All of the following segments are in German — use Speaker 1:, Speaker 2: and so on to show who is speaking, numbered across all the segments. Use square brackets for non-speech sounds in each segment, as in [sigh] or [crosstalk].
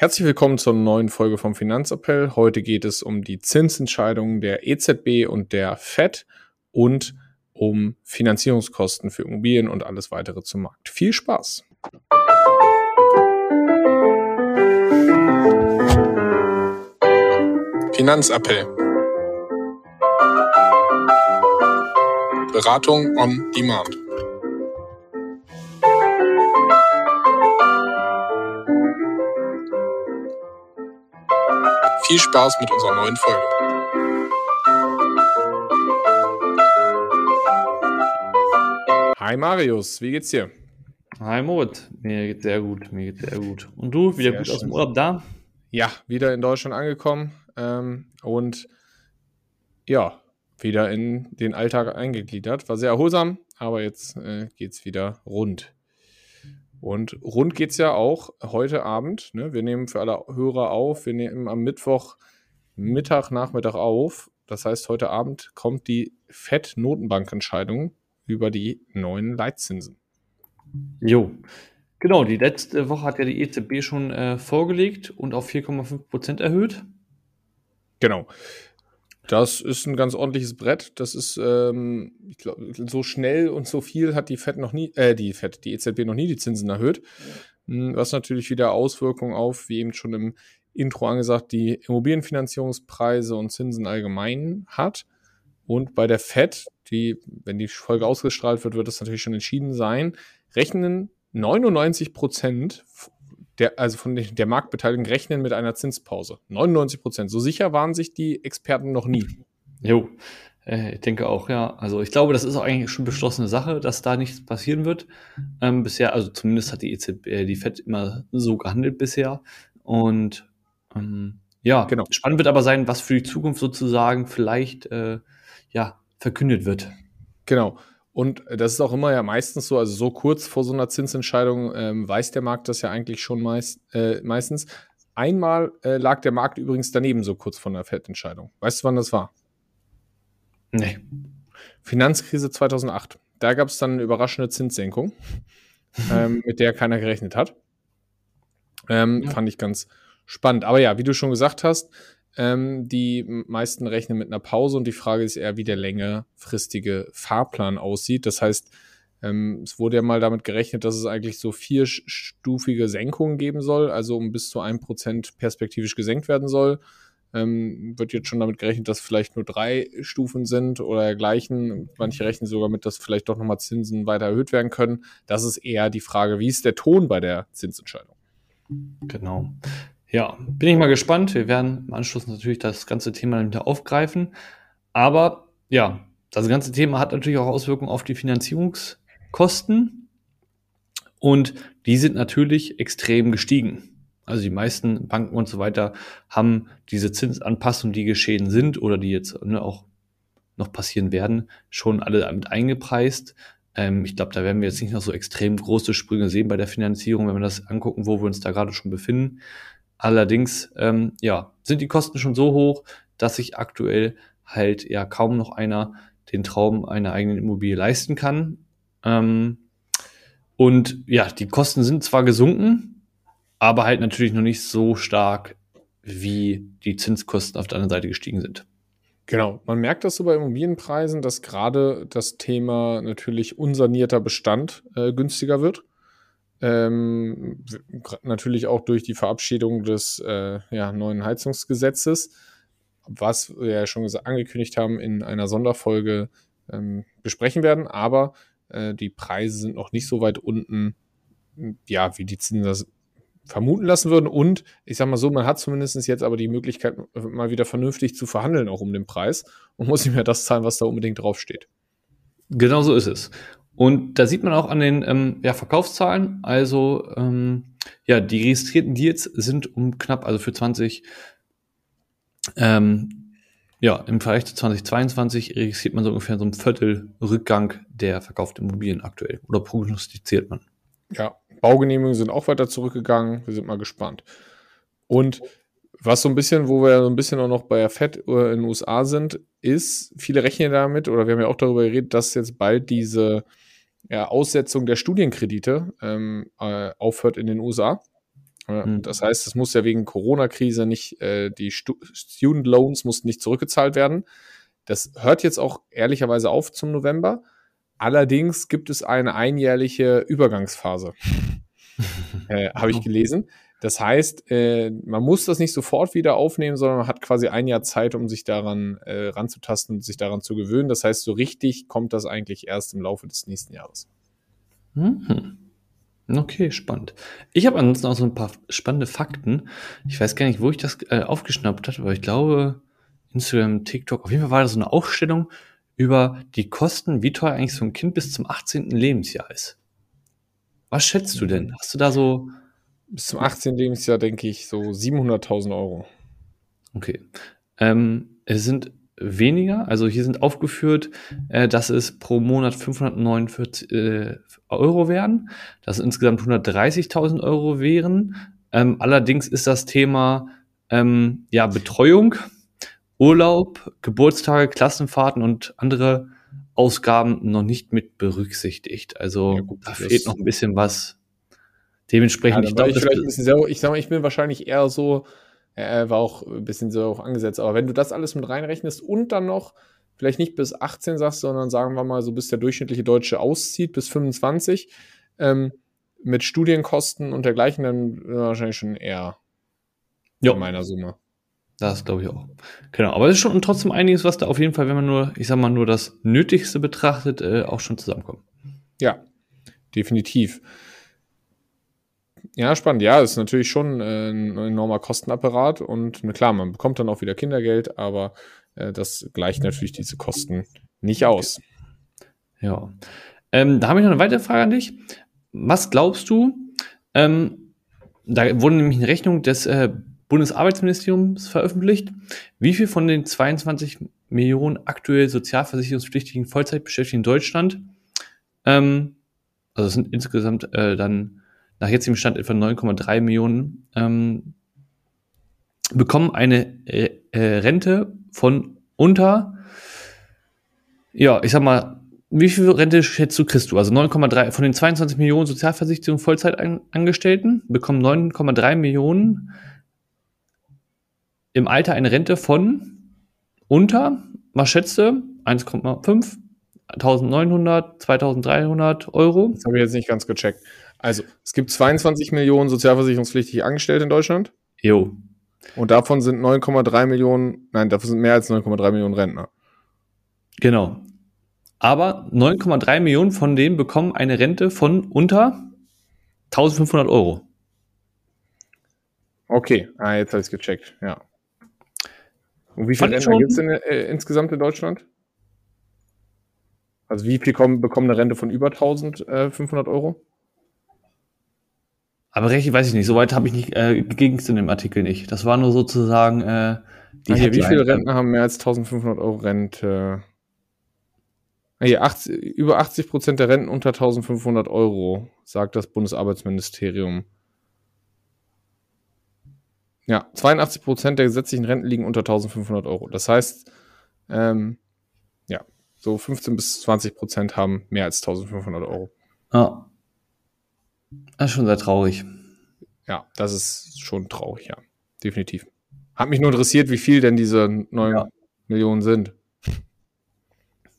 Speaker 1: Herzlich willkommen zur neuen Folge vom Finanzappell. Heute geht es um die Zinsentscheidungen der EZB und der FED und um Finanzierungskosten für Immobilien und alles weitere zum Markt. Viel Spaß! Finanzappell. Beratung on Demand. Viel Spaß mit unserer neuen Folge. Hi Marius, wie geht's dir?
Speaker 2: Hi Mut, mir geht's sehr gut, mir geht's sehr gut. Und du, wieder sehr gut schön. aus dem Urlaub da?
Speaker 1: Ja, wieder in Deutschland angekommen ähm, und ja, wieder in den Alltag eingegliedert. War sehr erholsam, aber jetzt äh, geht's wieder rund. Und rund geht es ja auch heute Abend. Ne? Wir nehmen für alle Hörer auf. Wir nehmen am Mittwoch Mittag, Nachmittag auf. Das heißt, heute Abend kommt die FED-Notenbankentscheidung über die neuen Leitzinsen.
Speaker 2: Jo. Genau, die letzte Woche hat ja die EZB schon äh, vorgelegt und auf 4,5 Prozent erhöht.
Speaker 1: Genau. Das ist ein ganz ordentliches Brett. Das ist, ähm, ich glaube, so schnell und so viel hat die FED noch nie, äh, die FED, die EZB noch nie die Zinsen erhöht. Hm, was natürlich wieder Auswirkungen auf, wie eben schon im Intro angesagt, die Immobilienfinanzierungspreise und Zinsen allgemein hat. Und bei der FED, die, wenn die Folge ausgestrahlt wird, wird das natürlich schon entschieden sein, rechnen 99 Prozent der, also von der Marktbeteiligung rechnen mit einer Zinspause. 99 Prozent. So sicher waren sich die Experten noch nie.
Speaker 2: Jo, äh, ich denke auch, ja. Also ich glaube, das ist auch eigentlich schon beschlossene Sache, dass da nichts passieren wird. Ähm, bisher, also zumindest hat die EZB, äh, die FED immer so gehandelt bisher. Und ähm, ja, genau. Spannend wird aber sein, was für die Zukunft sozusagen vielleicht äh, ja, verkündet wird.
Speaker 1: Genau. Und das ist auch immer ja meistens so, also so kurz vor so einer Zinsentscheidung ähm, weiß der Markt das ja eigentlich schon meist, äh, meistens. Einmal äh, lag der Markt übrigens daneben so kurz vor einer Fettentscheidung. Weißt du, wann das war?
Speaker 2: Nee.
Speaker 1: Finanzkrise 2008. Da gab es dann eine überraschende Zinssenkung, [laughs] ähm, mit der keiner gerechnet hat. Ähm, ja. Fand ich ganz spannend. Aber ja, wie du schon gesagt hast, ähm, die meisten rechnen mit einer Pause und die Frage ist eher, wie der längerfristige Fahrplan aussieht. Das heißt, ähm, es wurde ja mal damit gerechnet, dass es eigentlich so vierstufige Senkungen geben soll, also um bis zu einem Prozent perspektivisch gesenkt werden soll. Ähm, wird jetzt schon damit gerechnet, dass vielleicht nur drei Stufen sind oder dergleichen. Manche rechnen sogar mit, dass vielleicht doch nochmal Zinsen weiter erhöht werden können. Das ist eher die Frage, wie ist der Ton bei der Zinsentscheidung?
Speaker 2: Genau. Ja, bin ich mal gespannt. Wir werden im Anschluss natürlich das ganze Thema wieder aufgreifen. Aber ja, das ganze Thema hat natürlich auch Auswirkungen auf die Finanzierungskosten. Und die sind natürlich extrem gestiegen. Also die meisten Banken und so weiter haben diese Zinsanpassungen, die geschehen sind oder die jetzt ne, auch noch passieren werden, schon alle damit eingepreist. Ähm, ich glaube, da werden wir jetzt nicht noch so extrem große Sprünge sehen bei der Finanzierung, wenn wir das angucken, wo wir uns da gerade schon befinden. Allerdings, ähm, ja, sind die Kosten schon so hoch, dass sich aktuell halt ja kaum noch einer den Traum einer eigenen Immobilie leisten kann. Ähm, und ja, die Kosten sind zwar gesunken, aber halt natürlich noch nicht so stark, wie die Zinskosten auf der anderen Seite gestiegen sind.
Speaker 1: Genau, man merkt das so bei Immobilienpreisen, dass gerade das Thema natürlich unsanierter Bestand äh, günstiger wird. Ähm, natürlich auch durch die Verabschiedung des äh, ja, neuen Heizungsgesetzes, was wir ja schon angekündigt haben, in einer Sonderfolge ähm, besprechen werden. Aber äh, die Preise sind noch nicht so weit unten, ja, wie die Zinsen das vermuten lassen würden. Und ich sag mal so, man hat zumindest jetzt aber die Möglichkeit, mal wieder vernünftig zu verhandeln, auch um den Preis und muss nicht mehr das zahlen, was da unbedingt draufsteht.
Speaker 2: Genau so ist es. Und da sieht man auch an den ähm, ja, Verkaufszahlen, also ähm, ja, die registrierten Deals sind um knapp, also für 20, ähm, ja, im Vergleich zu 2022 registriert man so ungefähr so ein Viertel Rückgang der verkauften Immobilien aktuell oder prognostiziert man.
Speaker 1: Ja, Baugenehmigungen sind auch weiter zurückgegangen. Wir sind mal gespannt. Und was so ein bisschen, wo wir so ein bisschen auch noch bei der FED in den USA sind, ist, viele rechnen damit, oder wir haben ja auch darüber geredet, dass jetzt bald diese ja, Aussetzung der Studienkredite ähm, äh, aufhört in den USA. Mhm. Das heißt, es muss ja wegen Corona-Krise nicht, äh, die Stu Student Loans mussten nicht zurückgezahlt werden. Das hört jetzt auch ehrlicherweise auf zum November. Allerdings gibt es eine einjährliche Übergangsphase. [laughs] äh, Habe ich gelesen. Das heißt, äh, man muss das nicht sofort wieder aufnehmen, sondern man hat quasi ein Jahr Zeit, um sich daran äh, ranzutasten und sich daran zu gewöhnen. Das heißt, so richtig kommt das eigentlich erst im Laufe des nächsten Jahres.
Speaker 2: Mhm. Okay, spannend. Ich habe ansonsten auch so ein paar spannende Fakten. Ich weiß gar nicht, wo ich das äh, aufgeschnappt habe, aber ich glaube, Instagram, TikTok, auf jeden Fall war das so eine Aufstellung über die Kosten, wie teuer eigentlich so ein Kind bis zum 18. Lebensjahr ist. Was schätzt du denn? Hast du da so.
Speaker 1: Bis zum 18. Lebensjahr denke ich so 700.000 Euro.
Speaker 2: Okay. Ähm, es sind weniger. Also hier sind aufgeführt, äh, dass es pro Monat 549 äh, Euro wären, dass insgesamt 130.000 Euro wären. Ähm, allerdings ist das Thema ähm, ja Betreuung, Urlaub, Geburtstage, Klassenfahrten und andere Ausgaben noch nicht mit berücksichtigt. Also ja, gut, da fehlt noch ein bisschen was. Dementsprechend,
Speaker 1: ja, ich glaube, ich, ich, ich sag mal, ich bin wahrscheinlich eher so, er war auch ein bisschen so auch angesetzt. Aber wenn du das alles mit reinrechnest und dann noch vielleicht nicht bis 18 sagst, sondern sagen wir mal so, bis der durchschnittliche Deutsche auszieht, bis 25, ähm, mit Studienkosten und dergleichen, dann wahrscheinlich schon eher
Speaker 2: ja. in meiner Summe. Das glaube ich auch. Genau, aber es ist schon trotzdem einiges, was da auf jeden Fall, wenn man nur, ich sag mal, nur das Nötigste betrachtet, äh, auch schon zusammenkommt.
Speaker 1: Ja, definitiv. Ja, spannend. Ja, ist natürlich schon äh, ein enormer Kostenapparat und na klar, man bekommt dann auch wieder Kindergeld, aber äh, das gleicht natürlich diese Kosten nicht aus.
Speaker 2: Ja. Ähm, da habe ich noch eine weitere Frage an dich. Was glaubst du? Ähm, da wurde nämlich eine Rechnung des äh, Bundesarbeitsministeriums veröffentlicht. Wie viel von den 22 Millionen aktuell sozialversicherungspflichtigen Vollzeitbeschäftigten in Deutschland, ähm, also es sind insgesamt äh, dann nach jetzigem Stand etwa 9,3 Millionen, ähm, bekommen eine äh, äh, Rente von unter, ja, ich sag mal, wie viel Rente schätzt du, kriegst du? Also 9,3 von den 22 Millionen Sozialversicherungen Vollzeitangestellten bekommen 9,3 Millionen im Alter eine Rente von unter, was schätze, 1,5, 1900, 2300 Euro.
Speaker 1: Das habe ich jetzt nicht ganz gecheckt. Also, es gibt 22 Millionen sozialversicherungspflichtige Angestellte in Deutschland.
Speaker 2: Jo.
Speaker 1: Und davon sind 9,3 Millionen, nein, davon sind mehr als 9,3 Millionen Rentner.
Speaker 2: Genau. Aber 9,3 Millionen von denen bekommen eine Rente von unter 1500 Euro.
Speaker 1: Okay, ah, jetzt habe ich es gecheckt, ja. Und wie viele Rentner gibt es äh, insgesamt in Deutschland? Also wie viel kommen, bekommen eine Rente von über 1500 äh, Euro?
Speaker 2: Aber richtig weiß ich nicht. Soweit habe ich nicht, äh, ging es in dem Artikel nicht. Das war nur sozusagen äh,
Speaker 1: die okay, Wie viele Rentner haben mehr als 1500 Euro Rente? Hier, 80, über 80 Prozent der Renten unter 1500 Euro, sagt das Bundesarbeitsministerium. Ja, 82 Prozent der gesetzlichen Renten liegen unter 1500 Euro. Das heißt, ähm, ja, so 15 bis 20 Prozent haben mehr als 1500 Euro.
Speaker 2: Ah. Das ist schon sehr traurig.
Speaker 1: Ja, das ist schon traurig, ja. Definitiv. Hat mich nur interessiert, wie viel denn diese 9 ja. Millionen sind.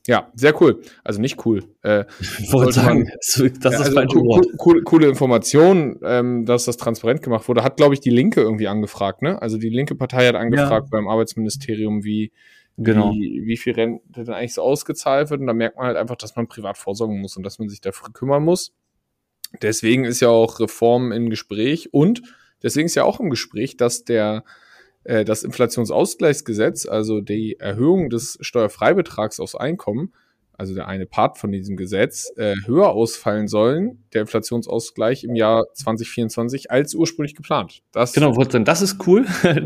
Speaker 1: Ja, sehr cool. Also nicht cool. Äh,
Speaker 2: ich wollte sagen, man, das ist das
Speaker 1: also Wort. Coole, coole Information, ähm, dass das transparent gemacht wurde. Hat, glaube ich, die Linke irgendwie angefragt, ne? Also die linke Partei hat angefragt ja. beim Arbeitsministerium, wie, genau. wie, wie viel Rente denn eigentlich so ausgezahlt wird. Und da merkt man halt einfach, dass man privat vorsorgen muss und dass man sich dafür kümmern muss. Deswegen ist ja auch Reform im Gespräch und deswegen ist ja auch im Gespräch, dass der äh, das Inflationsausgleichsgesetz, also die Erhöhung des Steuerfreibetrags aufs Einkommen, also der eine Part von diesem Gesetz, äh, höher ausfallen sollen, der Inflationsausgleich im Jahr 2024, als ursprünglich geplant.
Speaker 2: Das, genau, das ist cool. [laughs]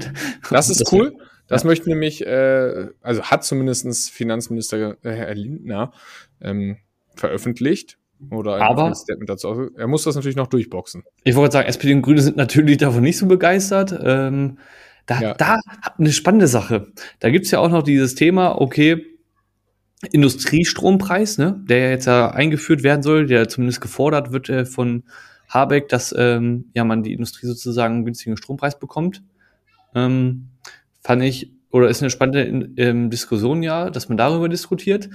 Speaker 1: das ist cool. Das ja. möchte nämlich, äh, also hat zumindestens Finanzminister äh, Herr Lindner ähm, veröffentlicht. Oder
Speaker 2: aber,
Speaker 1: Statement dazu. Er muss das natürlich noch durchboxen.
Speaker 2: Ich wollte sagen, SPD und Grüne sind natürlich davon nicht so begeistert. Ähm, da, ja. da eine spannende Sache. Da gibt's ja auch noch dieses Thema, okay, Industriestrompreis, ne, der jetzt ja eingeführt werden soll, der zumindest gefordert wird äh, von Habeck, dass ähm, ja man die Industrie sozusagen einen günstigen Strompreis bekommt. Ähm, fand ich, oder ist eine spannende ähm, Diskussion ja, dass man darüber diskutiert.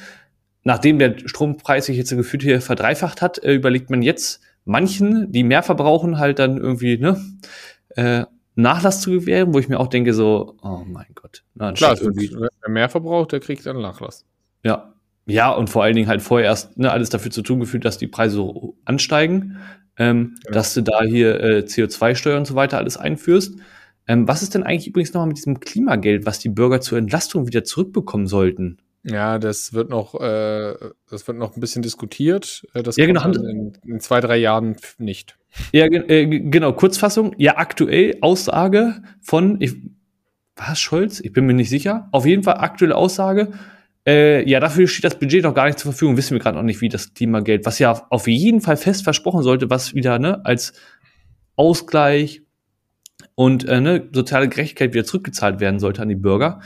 Speaker 2: Nachdem der Strompreis sich jetzt gefühlt hier verdreifacht hat, äh, überlegt man jetzt manchen, die mehr verbrauchen, halt dann irgendwie, ne, äh, Nachlass zu gewähren, wo ich mir auch denke, so, oh mein Gott.
Speaker 1: Na, Klar, irgendwie, wer mehr verbraucht, der kriegt dann Nachlass.
Speaker 2: Ja. Ja, und vor allen Dingen halt vorher erst ne, alles dafür zu tun gefühlt, dass die Preise so ansteigen, ähm, genau. dass du da hier äh, CO2-Steuer und so weiter alles einführst. Ähm, was ist denn eigentlich übrigens nochmal mit diesem Klimageld, was die Bürger zur Entlastung wieder zurückbekommen sollten?
Speaker 1: Ja, das wird noch, äh, das wird noch ein bisschen diskutiert.
Speaker 2: Äh, das ja, genau.
Speaker 1: In, in, zwei, drei Jahren nicht.
Speaker 2: Ja, äh, genau. Kurzfassung. Ja, aktuell Aussage von, ich, was, Scholz? Ich bin mir nicht sicher. Auf jeden Fall aktuelle Aussage. Äh, ja, dafür steht das Budget noch gar nicht zur Verfügung. Wissen wir gerade noch nicht, wie das Klimageld, was ja auf jeden Fall fest versprochen sollte, was wieder ne, als Ausgleich und äh, ne, soziale Gerechtigkeit wieder zurückgezahlt werden sollte an die Bürger.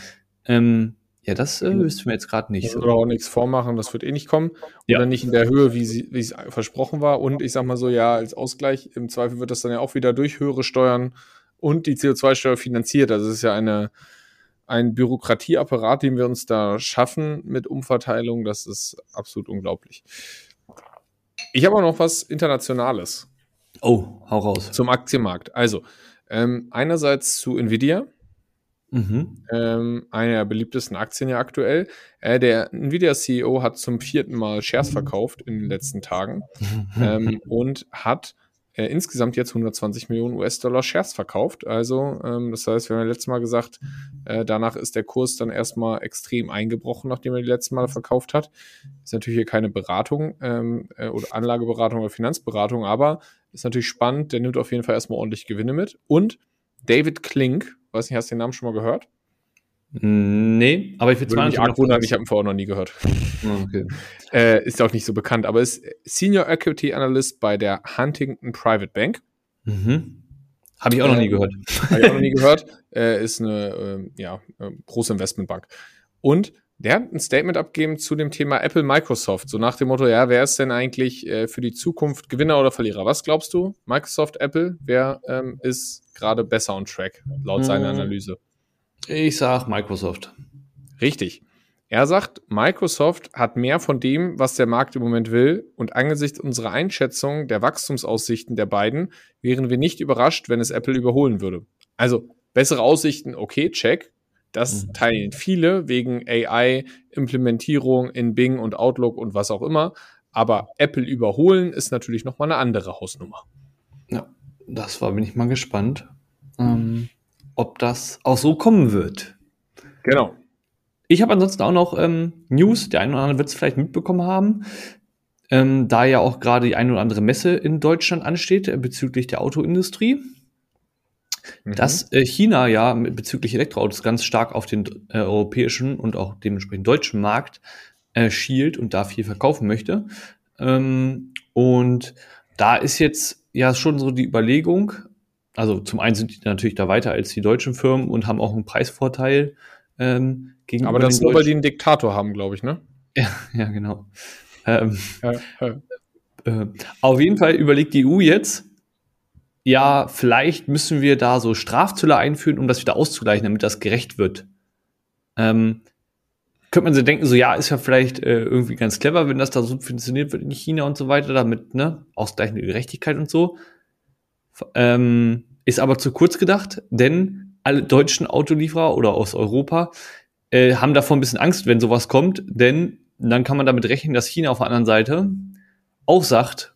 Speaker 2: Ähm, ja, das äh, wir jetzt gerade nicht.
Speaker 1: So. Oder auch nichts vormachen, das wird eh nicht kommen. Ja. Oder nicht in der Höhe, wie, sie, wie es versprochen war. Und ich sag mal so, ja, als Ausgleich, im Zweifel wird das dann ja auch wieder durch höhere Steuern und die CO2-Steuer finanziert. Also es ist ja eine, ein Bürokratieapparat, den wir uns da schaffen mit Umverteilung. Das ist absolut unglaublich. Ich habe auch noch was Internationales.
Speaker 2: Oh, hau raus.
Speaker 1: Zum Aktienmarkt. Also, ähm, einerseits zu Nvidia. Mhm. Ähm, eine der beliebtesten Aktien ja aktuell. Äh, der Nvidia-CEO hat zum vierten Mal Shares verkauft in den letzten Tagen [laughs] ähm, und hat äh, insgesamt jetzt 120 Millionen US-Dollar Shares verkauft. Also, ähm, das heißt, wir haben ja letztes Mal gesagt, äh, danach ist der Kurs dann erstmal extrem eingebrochen, nachdem er die letzten Mal verkauft hat. Ist natürlich hier keine Beratung ähm, äh, oder Anlageberatung oder Finanzberatung, aber ist natürlich spannend. Der nimmt auf jeden Fall erstmal ordentlich Gewinne mit. Und David Klink, weiß nicht, hast du den Namen schon mal gehört?
Speaker 2: Nee, aber ich
Speaker 1: würde mich arg wundern, ich habe ihn vorher noch nie gehört. Ah, okay. [laughs] äh, ist auch nicht so bekannt, aber ist Senior Equity Analyst bei der Huntington Private Bank.
Speaker 2: Mhm. Habe ich auch noch nie gehört.
Speaker 1: Habe ich auch noch nie [laughs] gehört. Äh, ist eine äh, ja, große Investmentbank. Und der hat ein Statement abgegeben zu dem Thema Apple Microsoft. So nach dem Motto, ja, wer ist denn eigentlich äh, für die Zukunft Gewinner oder Verlierer? Was glaubst du? Microsoft, Apple, wer ähm, ist gerade besser on track, laut hm. seiner Analyse?
Speaker 2: Ich sag Microsoft.
Speaker 1: Richtig. Er sagt, Microsoft hat mehr von dem, was der Markt im Moment will, und angesichts unserer Einschätzung der Wachstumsaussichten der beiden wären wir nicht überrascht, wenn es Apple überholen würde. Also bessere Aussichten, okay, check. Das mhm. teilen viele wegen AI-Implementierung in Bing und Outlook und was auch immer. Aber Apple überholen ist natürlich nochmal eine andere Hausnummer.
Speaker 2: Ja, das war, bin ich mal gespannt, ähm, ob das auch so kommen wird.
Speaker 1: Genau.
Speaker 2: Ich habe ansonsten auch noch ähm, News, der eine oder andere wird es vielleicht mitbekommen haben, ähm, da ja auch gerade die eine oder andere Messe in Deutschland ansteht äh, bezüglich der Autoindustrie mhm. dass äh, China ja bezüglich Elektroautos ganz stark auf den äh, europäischen und auch dementsprechend deutschen Markt äh, schielt und da viel verkaufen möchte. Ähm, und da ist jetzt ja schon so die Überlegung, also zum einen sind die natürlich da weiter als die deutschen Firmen und haben auch einen Preisvorteil
Speaker 1: ähm, gegenüber Aber das nur, weil die einen Diktator haben, glaube ich, ne? [laughs]
Speaker 2: Ja, ja genau. Ähm, ja, ja. Äh, auf jeden Fall überlegt die EU jetzt, ja, vielleicht müssen wir da so Strafzölle einführen, um das wieder auszugleichen, damit das gerecht wird. Ähm, könnte man sich denken, so ja, ist ja vielleicht äh, irgendwie ganz clever, wenn das da so funktioniert wird in China und so weiter, damit, ne, ausgleichende Gerechtigkeit und so. Ähm, ist aber zu kurz gedacht, denn alle deutschen Autolieferer oder aus Europa äh, haben davon ein bisschen Angst, wenn sowas kommt, denn dann kann man damit rechnen, dass China auf der anderen Seite auch sagt,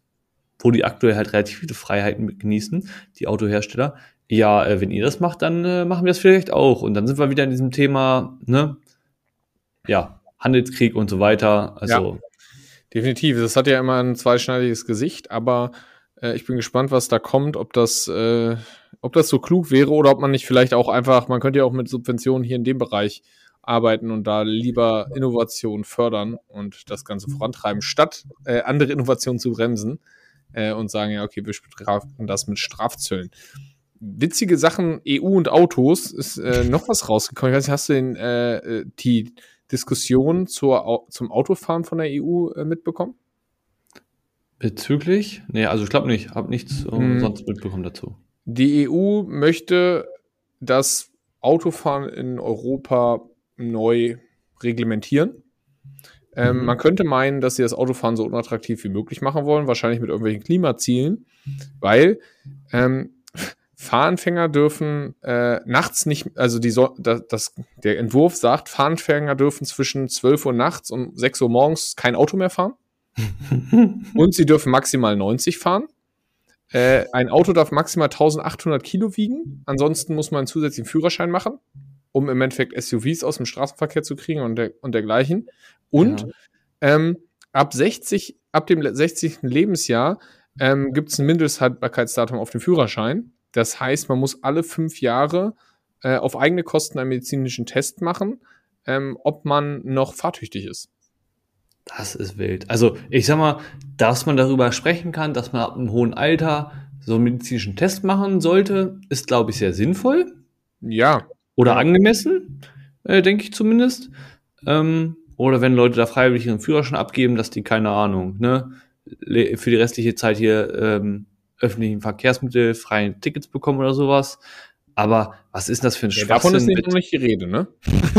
Speaker 2: wo die aktuell halt relativ viele Freiheiten genießen, die Autohersteller. Ja, äh, wenn ihr das macht, dann äh, machen wir das vielleicht auch. Und dann sind wir wieder in diesem Thema, ne, ja, Handelskrieg und so weiter. Also. Ja,
Speaker 1: definitiv. Das hat ja immer ein zweischneidiges Gesicht, aber äh, ich bin gespannt, was da kommt, ob das, äh, ob das so klug wäre oder ob man nicht vielleicht auch einfach, man könnte ja auch mit Subventionen hier in dem Bereich arbeiten und da lieber Innovation fördern und das Ganze vorantreiben, statt äh, andere Innovationen zu bremsen äh, und sagen, ja, okay, wir bestrafen das mit Strafzöllen. Witzige Sachen, EU und Autos, ist äh, noch was rausgekommen. Ich weiß nicht, hast du den, äh, äh die Diskussion zur, zum Autofahren von der EU äh, mitbekommen?
Speaker 2: Bezüglich? Nee, also ich glaube nicht. Habe nichts äh, hm. sonst mitbekommen dazu.
Speaker 1: Die EU möchte das Autofahren in Europa neu reglementieren. Ähm, mhm. Man könnte meinen, dass sie das Autofahren so unattraktiv wie möglich machen wollen, wahrscheinlich mit irgendwelchen Klimazielen, weil ähm, Fahranfänger dürfen äh, nachts nicht, also die so, das, das, der Entwurf sagt, Fahranfänger dürfen zwischen 12 Uhr nachts und 6 Uhr morgens kein Auto mehr fahren. [laughs] und sie dürfen maximal 90 fahren. Äh, ein Auto darf maximal 1800 Kilo wiegen. Ansonsten muss man einen zusätzlichen Führerschein machen, um im Endeffekt SUVs aus dem Straßenverkehr zu kriegen und, der, und dergleichen. Und ja. ähm, ab 60, ab dem 60. Lebensjahr ähm, gibt es ein Mindesthaltbarkeitsdatum auf dem Führerschein. Das heißt, man muss alle fünf Jahre äh, auf eigene Kosten einen medizinischen Test machen, ähm, ob man noch fahrtüchtig ist.
Speaker 2: Das ist wild. Also, ich sag mal, dass man darüber sprechen kann, dass man ab einem hohen Alter so einen medizinischen Test machen sollte, ist, glaube ich, sehr sinnvoll.
Speaker 1: Ja.
Speaker 2: Oder angemessen, äh, denke ich zumindest. Ähm, oder wenn Leute da freiwillig ihren Führerschein abgeben, dass die, keine Ahnung, ne, für die restliche Zeit hier ähm, öffentlichen Verkehrsmittel freie Tickets bekommen oder sowas. Aber was ist das für ein ja,
Speaker 1: Davon ist nicht, nicht die Rede, ne?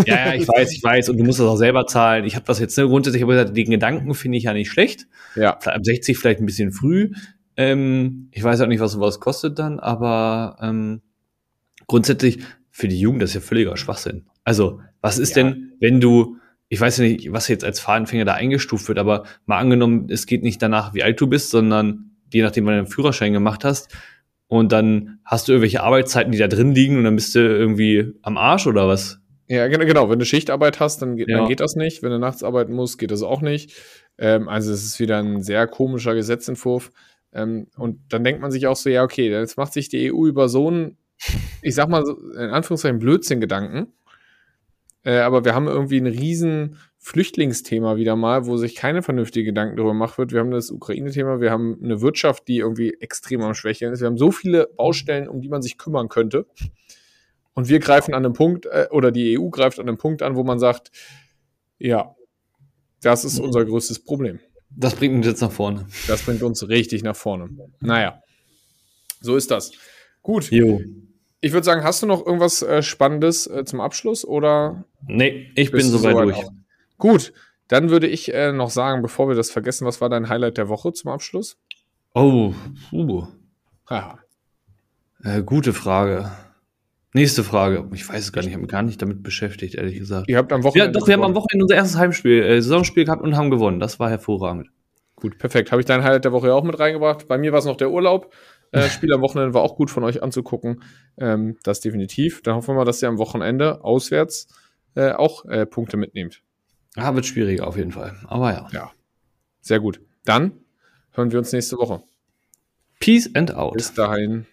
Speaker 2: Ja, ja, ich weiß, ich weiß. Und du musst das auch selber zahlen. Ich habe das jetzt ne, grundsätzlich aber gesagt, den Gedanken finde ich ja nicht schlecht.
Speaker 1: Ja.
Speaker 2: Ab 60 vielleicht ein bisschen früh. Ähm, ich weiß auch nicht, was sowas kostet dann, aber ähm, grundsätzlich für die Jugend das ist ja völliger Schwachsinn. Also, was ist ja. denn, wenn du, ich weiß ja nicht, was jetzt als Fahranfänger da eingestuft wird, aber mal angenommen, es geht nicht danach, wie alt du bist, sondern je nachdem, wann du den Führerschein gemacht hast, und dann hast du irgendwelche Arbeitszeiten, die da drin liegen und dann bist du irgendwie am Arsch oder was?
Speaker 1: Ja, genau. Wenn du Schichtarbeit hast, dann, geht, ja. dann geht das nicht. Wenn du nachts arbeiten musst, geht das auch nicht. Ähm, also es ist wieder ein sehr komischer Gesetzentwurf. Ähm, und dann denkt man sich auch so, ja, okay, jetzt macht sich die EU über so einen, ich sag mal, in Anführungszeichen Blödsinn Gedanken. Äh, aber wir haben irgendwie einen riesen Flüchtlingsthema wieder mal, wo sich keine vernünftige Gedanken darüber gemacht wird. Wir haben das Ukraine-Thema, wir haben eine Wirtschaft, die irgendwie extrem am Schwächeln ist. Wir haben so viele Baustellen, um die man sich kümmern könnte. Und wir greifen an einem Punkt, äh, oder die EU greift an einem Punkt an, wo man sagt, ja, das ist unser größtes Problem.
Speaker 2: Das bringt uns jetzt nach vorne.
Speaker 1: Das bringt uns richtig nach vorne. Naja, so ist das. Gut.
Speaker 2: Jo.
Speaker 1: Ich würde sagen, hast du noch irgendwas äh, Spannendes äh, zum Abschluss oder?
Speaker 2: Nee, ich bin soweit durch. Auch?
Speaker 1: Gut, dann würde ich äh, noch sagen, bevor wir das vergessen, was war dein Highlight der Woche zum Abschluss?
Speaker 2: Oh, uh. Haha. Äh, gute Frage. Nächste Frage. Ich weiß es gar nicht, ich habe mich gar nicht damit beschäftigt, ehrlich gesagt.
Speaker 1: Ihr habt am Wochenende.
Speaker 2: Ja, doch, wir haben am Wochenende unser erstes Heimspiel, äh, Saisonspiel gehabt und haben gewonnen. Das war hervorragend.
Speaker 1: Gut, perfekt. Habe ich dein Highlight der Woche auch mit reingebracht. Bei mir war es noch der Urlaub. Äh, Spiel am Wochenende war auch gut von euch anzugucken. Ähm, das definitiv. Dann hoffen wir mal, dass ihr am Wochenende auswärts äh, auch äh, Punkte mitnehmt.
Speaker 2: Ja, wird schwieriger auf jeden Fall. Aber ja.
Speaker 1: Ja. Sehr gut. Dann hören wir uns nächste Woche.
Speaker 2: Peace and out.
Speaker 1: Bis dahin.